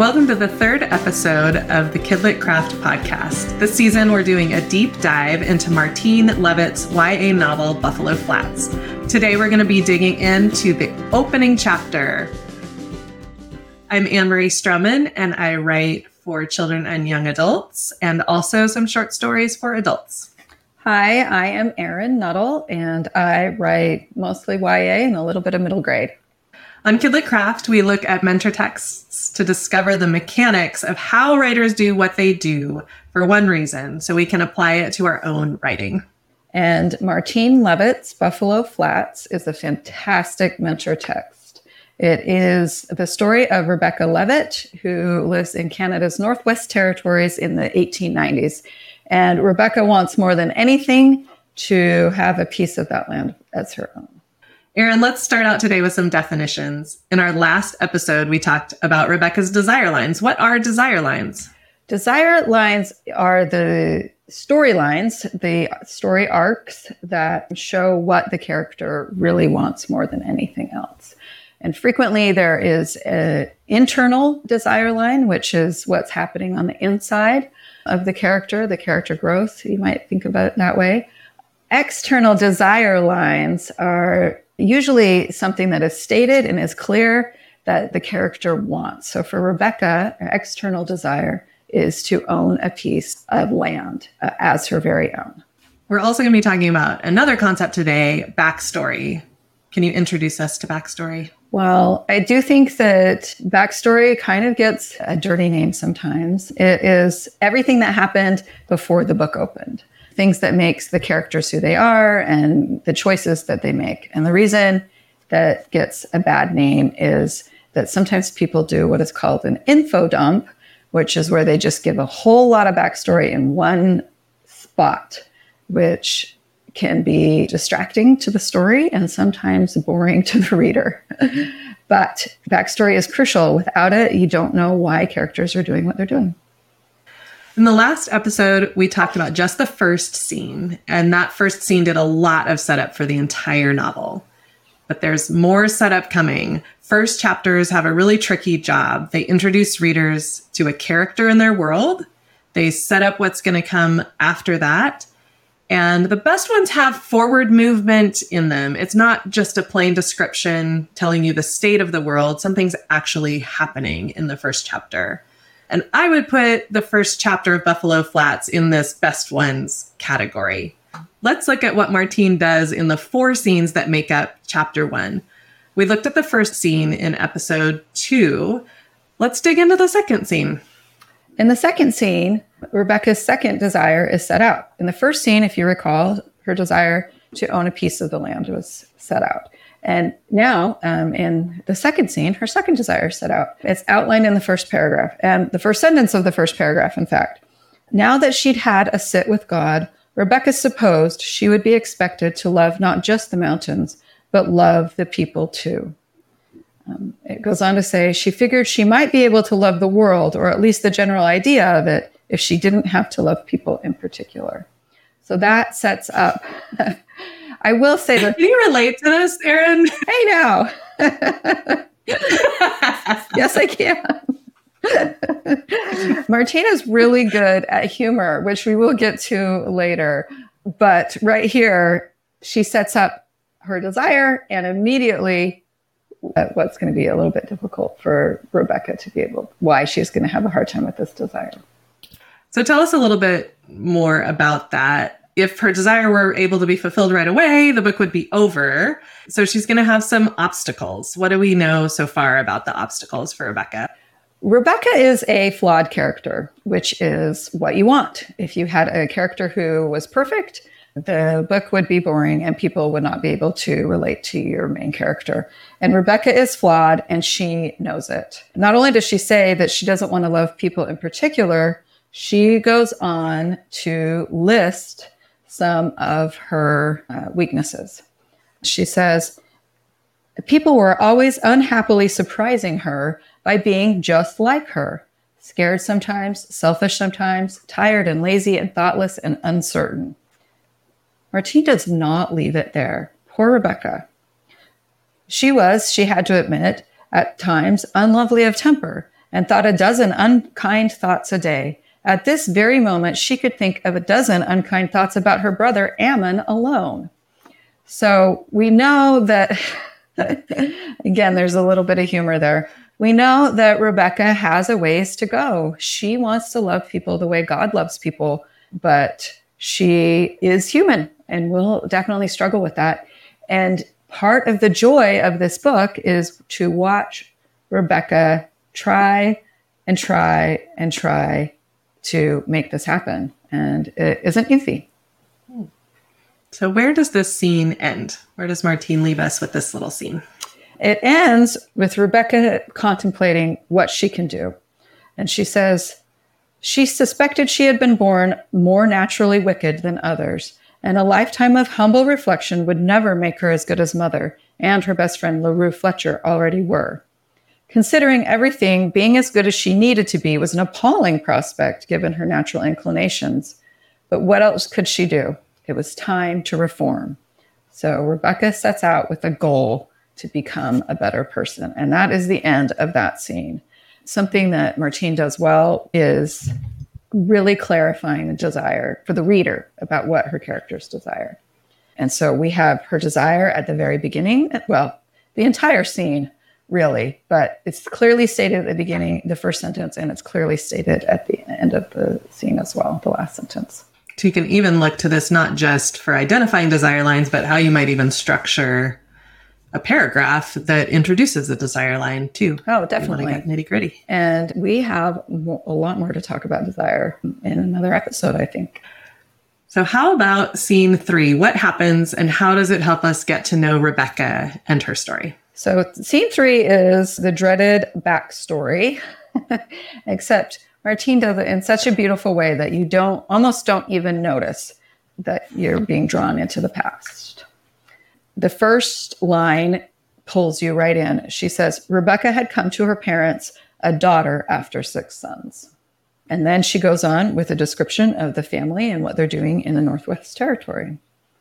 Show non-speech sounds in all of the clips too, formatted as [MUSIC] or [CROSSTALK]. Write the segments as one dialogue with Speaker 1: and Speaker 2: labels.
Speaker 1: Welcome to the third episode of the Kidlit Craft podcast. This season, we're doing a deep dive into Martine Leavitt's YA novel, Buffalo Flats. Today, we're going to be digging into the opening chapter. I'm Anne Marie Strohman, and I write for children and young adults, and also some short stories for adults.
Speaker 2: Hi, I am Erin Nuttall, and I write mostly YA and a little bit of middle grade.
Speaker 1: On Kidlit Craft, we look at mentor texts to discover the mechanics of how writers do what they do for one reason, so we can apply it to our own writing.
Speaker 2: And Martine Leavitt's Buffalo Flats is a fantastic mentor text. It is the story of Rebecca Levitt, who lives in Canada's Northwest Territories in the 1890s. And Rebecca wants more than anything to have a piece of that land as her own.
Speaker 1: Erin, let's start out today with some definitions. In our last episode, we talked about Rebecca's desire lines. What are desire lines?
Speaker 2: Desire lines are the storylines, the story arcs that show what the character really wants more than anything else. And frequently there is an internal desire line, which is what's happening on the inside of the character, the character growth. You might think about it that way. External desire lines are usually something that is stated and is clear that the character wants. So for Rebecca, her external desire is to own a piece of land uh, as her very own.
Speaker 1: We're also going to be talking about another concept today backstory. Can you introduce us to backstory?
Speaker 2: Well, I do think that backstory kind of gets a dirty name sometimes. It is everything that happened before the book opened things that makes the characters who they are and the choices that they make. And the reason that gets a bad name is that sometimes people do what is called an info dump, which is where they just give a whole lot of backstory in one spot, which can be distracting to the story and sometimes boring [LAUGHS] to the reader. but backstory is crucial. Without it, you don't know why characters are doing what they're doing.
Speaker 1: In the last episode, we talked about just the first scene, and that first scene did a lot of setup for the entire novel. But there's more setup coming. First chapters have a really tricky job. They introduce readers to a character in their world, they set up what's going to come after that. And the best ones have forward movement in them. It's not just a plain description telling you the state of the world, something's actually happening in the first chapter. And I would put the first chapter of Buffalo Flats in this best ones category. Let's look at what Martine does in the four scenes that make up chapter one. We looked at the first scene in episode two. Let's dig into the second scene.
Speaker 2: In the second scene, Rebecca's second desire is set out. In the first scene, if you recall, her desire to own a piece of the land was set out. And now, um, in the second scene, her second desire set out. It's outlined in the first paragraph and the first sentence of the first paragraph, in fact. Now that she'd had a sit with God, Rebecca supposed she would be expected to love not just the mountains, but love the people too. Um, it goes on to say she figured she might be able to love the world, or at least the general idea of it, if she didn't have to love people in particular. So that sets up [LAUGHS] I will say that.
Speaker 1: Can you relate to this, Erin? [LAUGHS]
Speaker 2: Hey, now. [LAUGHS] yes, I can. Martine's really good at humor, which we will get to later. But right here, she sets up her desire and immediately uh, what's going to be a little bit difficult for Rebecca to be able, why she's going to have a hard time with this desire.
Speaker 1: So tell us a little bit more about that if her desire were able to be fulfilled right away, the book would be over. So she's going to have some obstacles. What do we know so far about the obstacles for Rebecca?
Speaker 2: Rebecca is a flawed character, which is what you want. If you had a character who was perfect, the book would be boring and people would not be able to relate to your main character. And Rebecca is flawed and she knows it. Not only does she say that she doesn't want to love people in particular, she goes on to list some of her uh, weaknesses. She says, People were always unhappily surprising her by being just like her scared sometimes, selfish sometimes, tired and lazy and thoughtless and uncertain. Martine does not leave it there. Poor Rebecca. She was, she had to admit, at times unlovely of temper and thought a dozen unkind thoughts a day. At this very moment, she could think of a dozen unkind thoughts about her brother Ammon alone. So we know that, [LAUGHS] again, there's a little bit of humor there. We know that Rebecca has a ways to go. She wants to love people the way God loves people, but she is human and will definitely struggle with that. And part of the joy of this book is to watch Rebecca try and try and try to make this happen. And it isn't easy.
Speaker 1: So, where does this scene end? Where does Martine leave us with this little scene?
Speaker 2: It ends with Rebecca contemplating what she can do. And she says, She suspected she had been born more naturally wicked than others, and a lifetime of humble reflection would never make her as good as mother and her best friend LaRue Fletcher already were. Considering everything, being as good as she needed to be was an appalling prospect given her natural inclinations. But what else could she do? It was time to reform. So Rebecca sets out with a goal to become a better person. And that is the end of that scene. Something that Martine does well is really clarifying the desire for the reader about what her characters desire. And so we have her desire at the very beginning, well, the entire scene really, but it's clearly stated at the beginning, the first sentence, and it's clearly stated at the end of the scene as well, the last sentence.
Speaker 1: So you can even look to this not just for identifying desire lines, but how you might even structure a paragraph that introduces the desire line too.
Speaker 2: Oh, definitely.
Speaker 1: Nitty gritty.
Speaker 2: And we have a lot more to talk about desire in another episode, I think.
Speaker 1: So, how about scene three? What happens and how does it help us get to know Rebecca and her story?
Speaker 2: So, scene three is the dreaded backstory, [LAUGHS] except Martine does it in such a beautiful way that you don't almost don't even notice that you're being drawn into the past. The first line pulls you right in. She says, Rebecca had come to her parents, a daughter after six sons. And then she goes on with a description of the family and what they're doing in the Northwest Territory.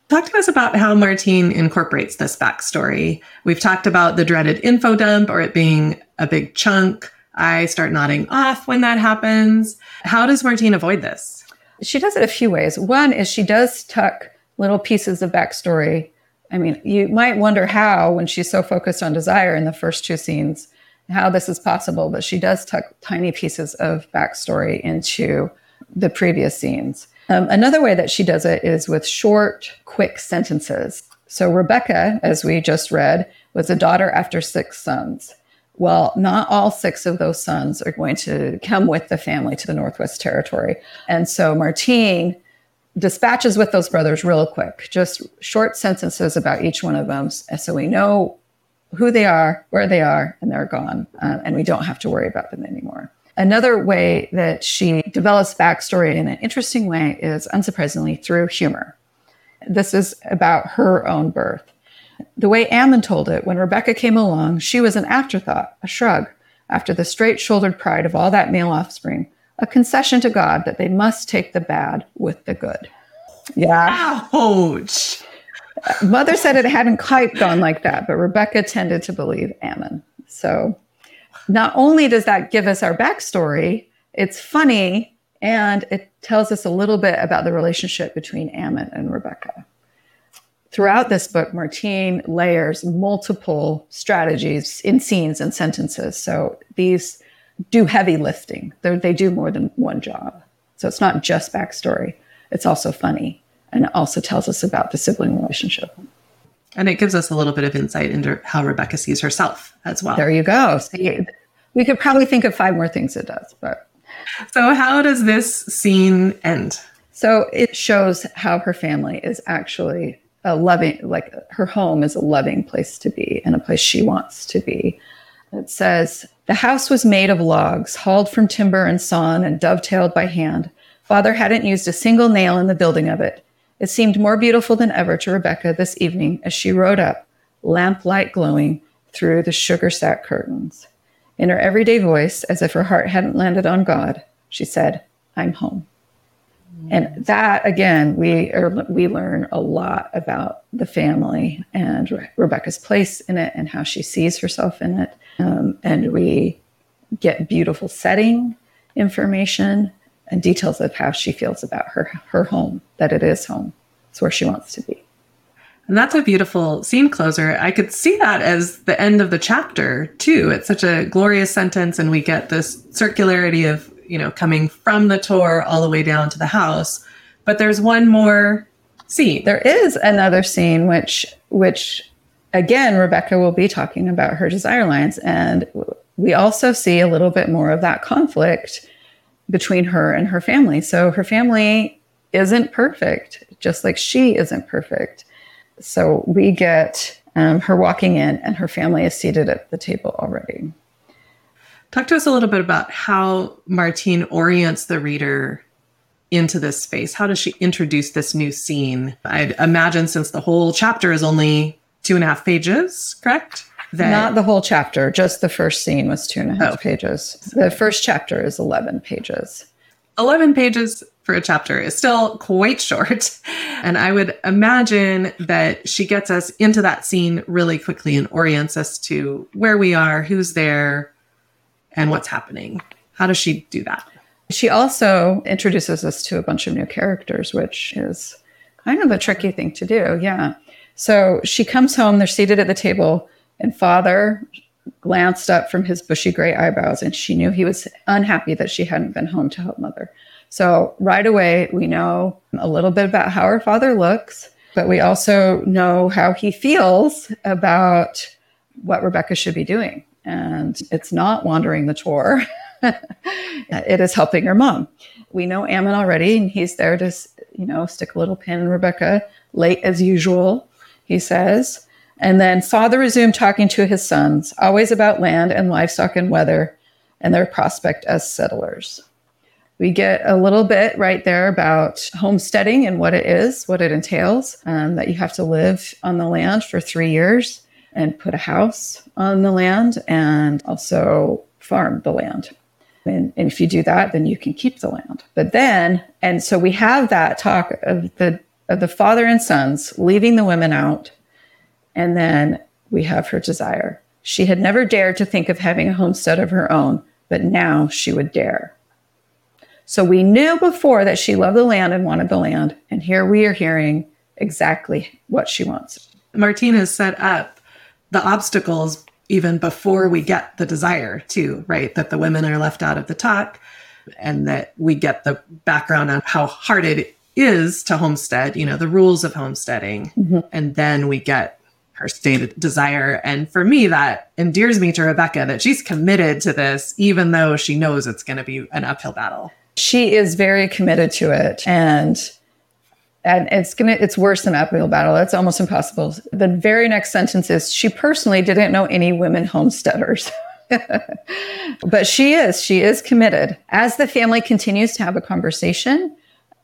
Speaker 1: Talk to us about how Martine incorporates this backstory. We've talked about the dreaded info dump or it being a big chunk. I start nodding off when that happens. How does Martine avoid this?
Speaker 2: She does it a few ways. One is she does tuck little pieces of backstory. I mean, you might wonder how, when she's so focused on desire in the first two scenes, how this is possible, but she does tuck tiny pieces of backstory into the previous scenes. Um, another way that she does it is with short, quick sentences. So, Rebecca, as we just read, was a daughter after six sons. Well, not all six of those sons are going to come with the family to the Northwest Territory. And so Martine dispatches with those brothers real quick, just short sentences about each one of them. So we know who they are, where they are, and they're gone. Uh, and we don't have to worry about them anymore. Another way that she develops backstory in an interesting way is, unsurprisingly, through humor. This is about her own birth. The way Ammon told it, when Rebecca came along, she was an afterthought, a shrug, after the straight shouldered pride of all that male offspring, a concession to God that they must take the bad with the good.
Speaker 1: Yeah. Ouch.
Speaker 2: Mother said it hadn't quite gone like that, but Rebecca tended to believe Ammon. So not only does that give us our backstory, it's funny and it tells us a little bit about the relationship between Ammon and Rebecca. Throughout this book, Martine layers multiple strategies in scenes and sentences. So these do heavy lifting. They're, they do more than one job. So it's not just backstory, it's also funny and it also tells us about the sibling relationship.
Speaker 1: And it gives us a little bit of insight into how Rebecca sees herself as well.
Speaker 2: There you go. See, we could probably think of five more things it does, but.
Speaker 1: So, how does this scene end?
Speaker 2: So, it shows how her family is actually a loving, like her home is a loving place to be and a place she wants to be. It says, The house was made of logs, hauled from timber and sawn and dovetailed by hand. Father hadn't used a single nail in the building of it. It seemed more beautiful than ever to Rebecca this evening as she rode up, lamplight glowing through the sugar sack curtains. In her everyday voice, as if her heart hadn't landed on God, she said, I'm home. And that, again, we are, we learn a lot about the family and Re- Rebecca's place in it and how she sees herself in it. Um, and we get beautiful setting information and details of how she feels about her her home, that it is home. It's where she wants to be.
Speaker 1: And that's a beautiful scene closer. I could see that as the end of the chapter too. It's such a glorious sentence, and we get this circularity of, you know, coming from the tour all the way down to the house. But there's one more scene.
Speaker 2: There is another scene which which again Rebecca will be talking about her desire lines and we also see a little bit more of that conflict between her and her family. So her family isn't perfect, just like she isn't perfect. So we get um, her walking in, and her family is seated at the table already.
Speaker 1: Talk to us a little bit about how Martine orients the reader into this space. How does she introduce this new scene? I'd imagine since the whole chapter is only two and a half pages, correct?
Speaker 2: That Not the whole chapter, just the first scene was two and a half oh. pages. The first chapter is 11 pages.
Speaker 1: 11 pages for a chapter is still quite short. [LAUGHS] And I would imagine that she gets us into that scene really quickly and orients us to where we are, who's there, and what's happening. How does she do that?
Speaker 2: She also introduces us to a bunch of new characters, which is kind of a tricky thing to do. Yeah. So she comes home, they're seated at the table, and father glanced up from his bushy gray eyebrows, and she knew he was unhappy that she hadn't been home to help mother. So right away, we know a little bit about how her father looks, but we also know how he feels about what Rebecca should be doing. And it's not wandering the tour. [LAUGHS] it is helping her mom. We know Ammon already, and he's there to, you know, stick a little pin in Rebecca, late as usual, he says. And then father resumed talking to his sons, always about land and livestock and weather and their prospect as settlers. We get a little bit right there about homesteading and what it is, what it entails, um, that you have to live on the land for three years and put a house on the land and also farm the land. And, and if you do that, then you can keep the land. But then, and so we have that talk of the of the father and sons leaving the women out and then we have her desire. She had never dared to think of having a homestead of her own, but now she would dare. So we knew before that she loved the land and wanted the land. And here we are hearing exactly what she wants.
Speaker 1: Martine has set up the obstacles even before we get the desire, too, right? That the women are left out of the talk and that we get the background on how hard it is to homestead, you know, the rules of homesteading. Mm-hmm. And then we get her stated desire. And for me, that endears me to Rebecca that she's committed to this, even though she knows it's going to be an uphill battle.
Speaker 2: She is very committed to it. And and it's gonna it's worse than uphill battle. It's almost impossible. The very next sentence is she personally didn't know any women homesteaders. [LAUGHS] But she is she is committed. As the family continues to have a conversation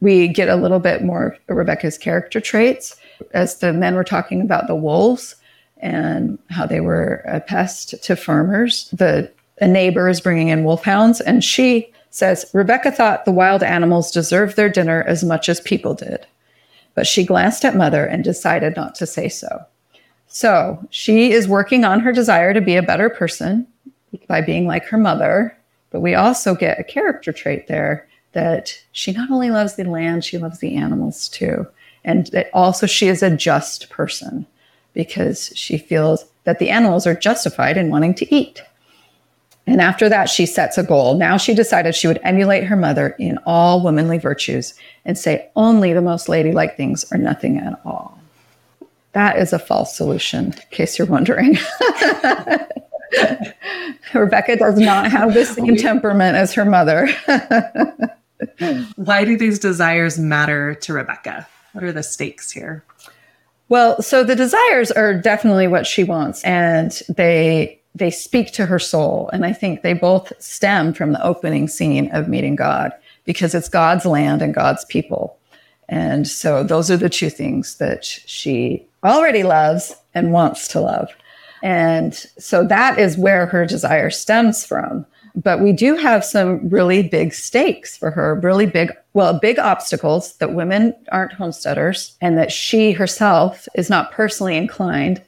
Speaker 2: we get a little bit more rebecca's character traits. As the men were talking about the wolves and how they were a pest to farmers, the a neighbor is bringing in wolfhounds, and she says Rebecca thought the wild animals deserved their dinner as much as people did, but she glanced at mother and decided not to say so. So she is working on her desire to be a better person by being like her mother, but we also get a character trait there that she not only loves the land, she loves the animals too. And that also she is a just person because she feels that the animals are justified in wanting to eat. And after that, she sets a goal. Now she decided she would emulate her mother in all womanly virtues and say only the most ladylike things or nothing at all. That is a false solution, in case you're wondering. [LAUGHS] Rebecca does not have the same temperament as her mother.
Speaker 1: Why do these desires matter to Rebecca? What are the stakes here?
Speaker 2: Well, so the desires are definitely what she wants and they they speak to her soul and I think they both stem from the opening scene of meeting God because it's God's land and God's people. And so those are the two things that she already loves and wants to love. And so that is where her desire stems from. But we do have some really big stakes for her, really big, well, big obstacles that women aren't homesteaders and that she herself is not personally inclined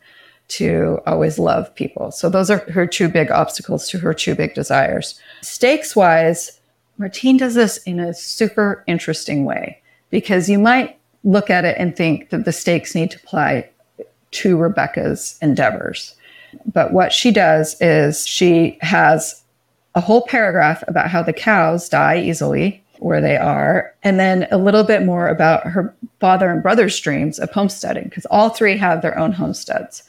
Speaker 2: to always love people. So those are her two big obstacles to her two big desires. Stakes wise, Martine does this in a super interesting way because you might look at it and think that the stakes need to apply to Rebecca's endeavors. But what she does is she has a whole paragraph about how the cows die easily where they are, and then a little bit more about her father and brother's dreams of homesteading, because all three have their own homesteads.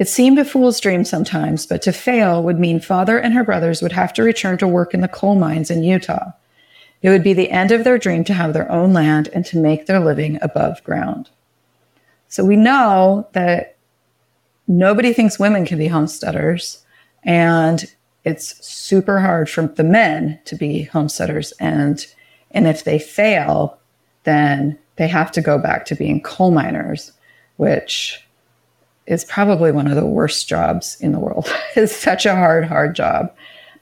Speaker 2: It seemed a fool's dream sometimes, but to fail would mean father and her brothers would have to return to work in the coal mines in Utah. It would be the end of their dream to have their own land and to make their living above ground. So we know that nobody thinks women can be homesteaders, and it's super hard for the men to be homesteaders. And and if they fail, then they have to go back to being coal miners, which is probably one of the worst jobs in the world. [LAUGHS] it's such a hard, hard job.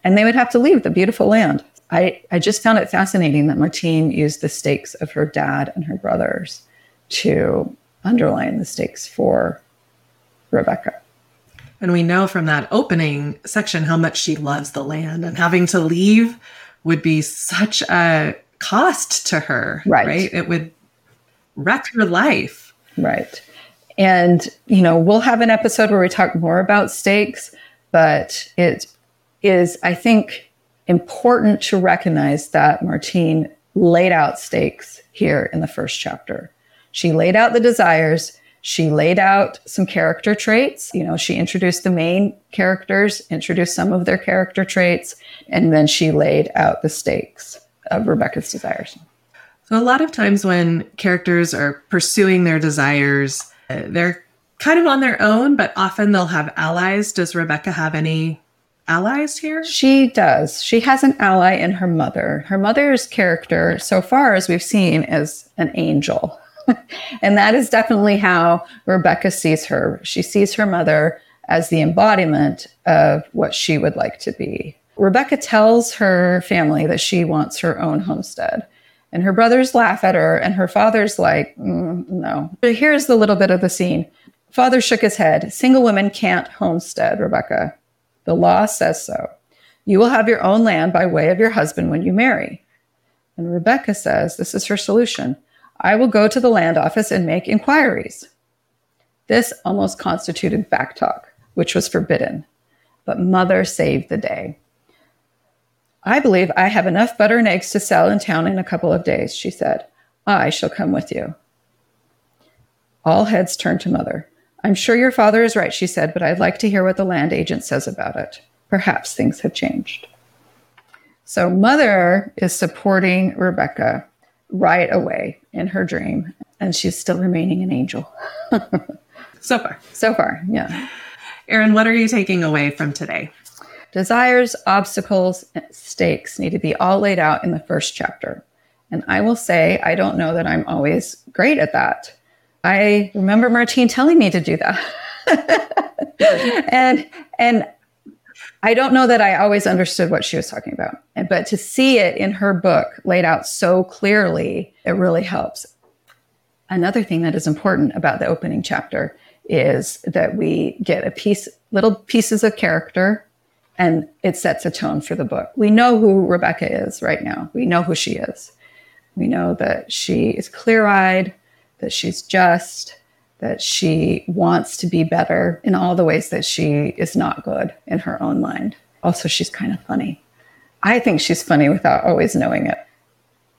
Speaker 2: And they would have to leave the beautiful land. I, I just found it fascinating that Martine used the stakes of her dad and her brothers to underline the stakes for Rebecca.
Speaker 1: And we know from that opening section how much she loves the land and having to leave would be such a cost to her.
Speaker 2: Right.
Speaker 1: Right. It would wreck her life.
Speaker 2: Right. And, you know, we'll have an episode where we talk more about stakes, but it is, I think, important to recognize that Martine laid out stakes here in the first chapter. She laid out the desires. She laid out some character traits. You know, she introduced the main characters, introduced some of their character traits, and then she laid out the stakes of Rebecca's desires.
Speaker 1: So, a lot of times when characters are pursuing their desires, Uh, they're kind of on their own, but often they'll have allies. Does Rebecca have any allies here?
Speaker 2: She does. She has an ally in her mother. Her mother's character, so far as we've seen, is an angel. [LAUGHS] and that is definitely how Rebecca sees her. She sees her mother as the embodiment of what she would like to be. Rebecca tells her family that she wants her own homestead. And her brothers laugh at her, and her father's like, mm, no. But here's the little bit of the scene. Father shook his head. Single women can't homestead, Rebecca. The law says so. You will have your own land by way of your husband when you marry. And Rebecca says this is her solution. I will go to the land office and make inquiries. This almost constituted backtalk, which was forbidden. But mother saved the day. I believe I have enough butter and eggs to sell in town in a couple of days, she said. I shall come with you. All heads turned to mother. I'm sure your father is right, she said, but I'd like to hear what the land agent says about it. Perhaps things have changed. So, mother is supporting Rebecca right away in her dream, and she's still remaining an angel. [LAUGHS]
Speaker 1: so far.
Speaker 2: So far, yeah.
Speaker 1: Erin, what are you taking away from today?
Speaker 2: Desires, obstacles, stakes need to be all laid out in the first chapter. And I will say, I don't know that I'm always great at that. I remember Martine telling me to do that. [LAUGHS] and and I don't know that I always understood what she was talking about. But to see it in her book laid out so clearly, it really helps. Another thing that is important about the opening chapter is that we get a piece little pieces of character and it sets a tone for the book. We know who Rebecca is right now. We know who she is. We know that she is clear eyed, that she's just, that she wants to be better in all the ways that she is not good in her own mind. Also, she's kind of funny. I think she's funny without always knowing it.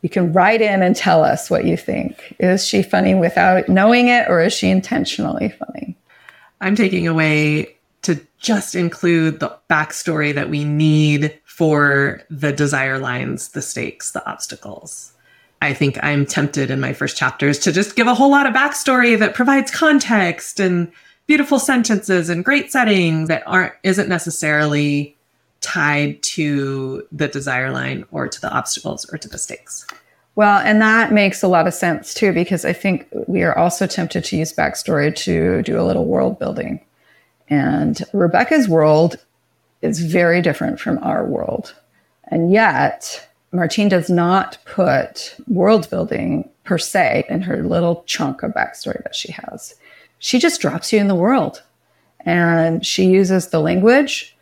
Speaker 2: You can write in and tell us what you think. Is she funny without knowing it, or is she intentionally funny?
Speaker 1: I'm taking away just include the backstory that we need for the desire lines, the stakes, the obstacles. I think I'm tempted in my first chapters to just give a whole lot of backstory that provides context and beautiful sentences and great settings that aren't isn't necessarily tied to the desire line or to the obstacles or to the stakes.
Speaker 2: Well, and that makes a lot of sense too, because I think we are also tempted to use backstory to do a little world building. And Rebecca's world is very different from our world. And yet, Martine does not put world building per se in her little chunk of backstory that she has. She just drops you in the world. And she uses the language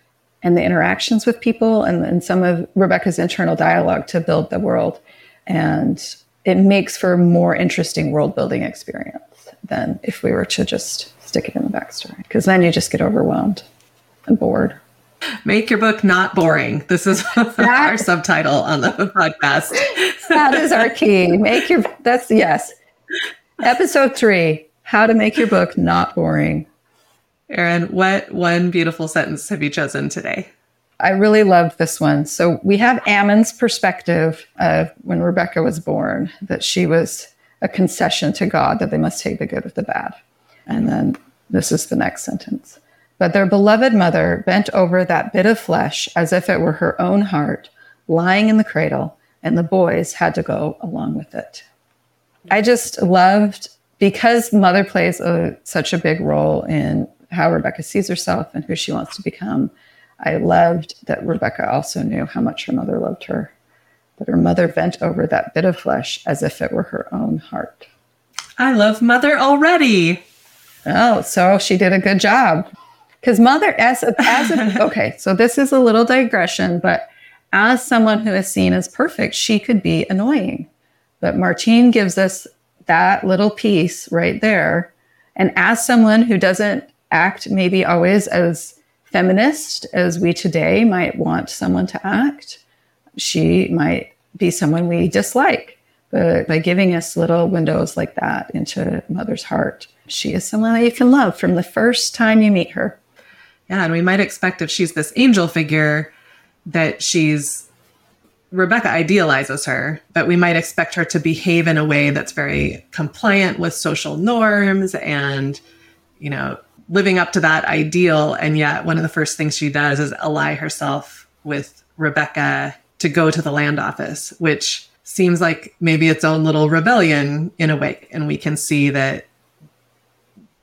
Speaker 2: and the interactions with people and, and some of Rebecca's internal dialogue to build the world. And it makes for a more interesting world building experience than if we were to just stick it in the backstory, because then you just get overwhelmed and bored.
Speaker 1: Make your book not boring. This is [LAUGHS] our subtitle on the podcast.
Speaker 2: that is our key. Make your that's yes. Episode three: How to make your book not boring.
Speaker 1: Erin, what one beautiful sentence have you chosen today?
Speaker 2: I really loved this one. So we have Ammon's perspective of when Rebecca was born, that she was a concession to God, that they must take the good with the bad. And then this is the next sentence. But their beloved mother bent over that bit of flesh as if it were her own heart, lying in the cradle, and the boys had to go along with it. I just loved because mother plays a, such a big role in how Rebecca sees herself and who she wants to become. I loved that Rebecca also knew how much her mother loved her, that her mother bent over that bit of flesh as if it were her own heart.
Speaker 1: I love mother already.
Speaker 2: Oh, so she did a good job. Because mother, as a, as a, [LAUGHS] okay, so this is a little digression, but as someone who is seen as perfect, she could be annoying. But Martine gives us that little piece right there. And as someone who doesn't act maybe always as feminist as we today might want someone to act, she might be someone we dislike. But by giving us little windows like that into mother's heart, she is someone that you can love from the first time you meet her.
Speaker 1: Yeah, and we might expect if she's this angel figure that she's Rebecca idealizes her, but we might expect her to behave in a way that's very compliant with social norms and, you know, living up to that ideal. And yet, one of the first things she does is ally herself with Rebecca to go to the land office, which seems like maybe its own little rebellion in a way. And we can see that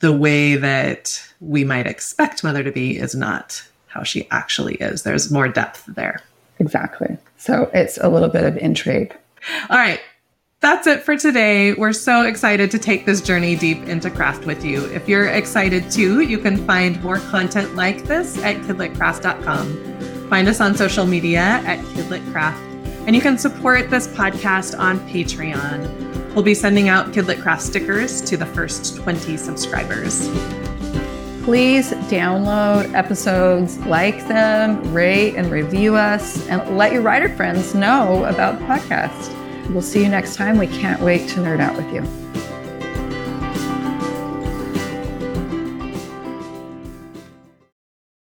Speaker 1: the way that we might expect Mother to be is not how she actually is. There's more depth there.
Speaker 2: Exactly. So it's a little bit of intrigue.
Speaker 1: All right. That's it for today. We're so excited to take this journey deep into craft with you. If you're excited too, you can find more content like this at kidlitcraft.com. Find us on social media at kidlitcraft, and you can support this podcast on Patreon. We'll be sending out Kidlit Craft stickers to the first 20 subscribers.
Speaker 2: Please download episodes, like them, rate and review us, and let your writer friends know about the podcast. We'll see you next time. We can't wait to nerd out with you.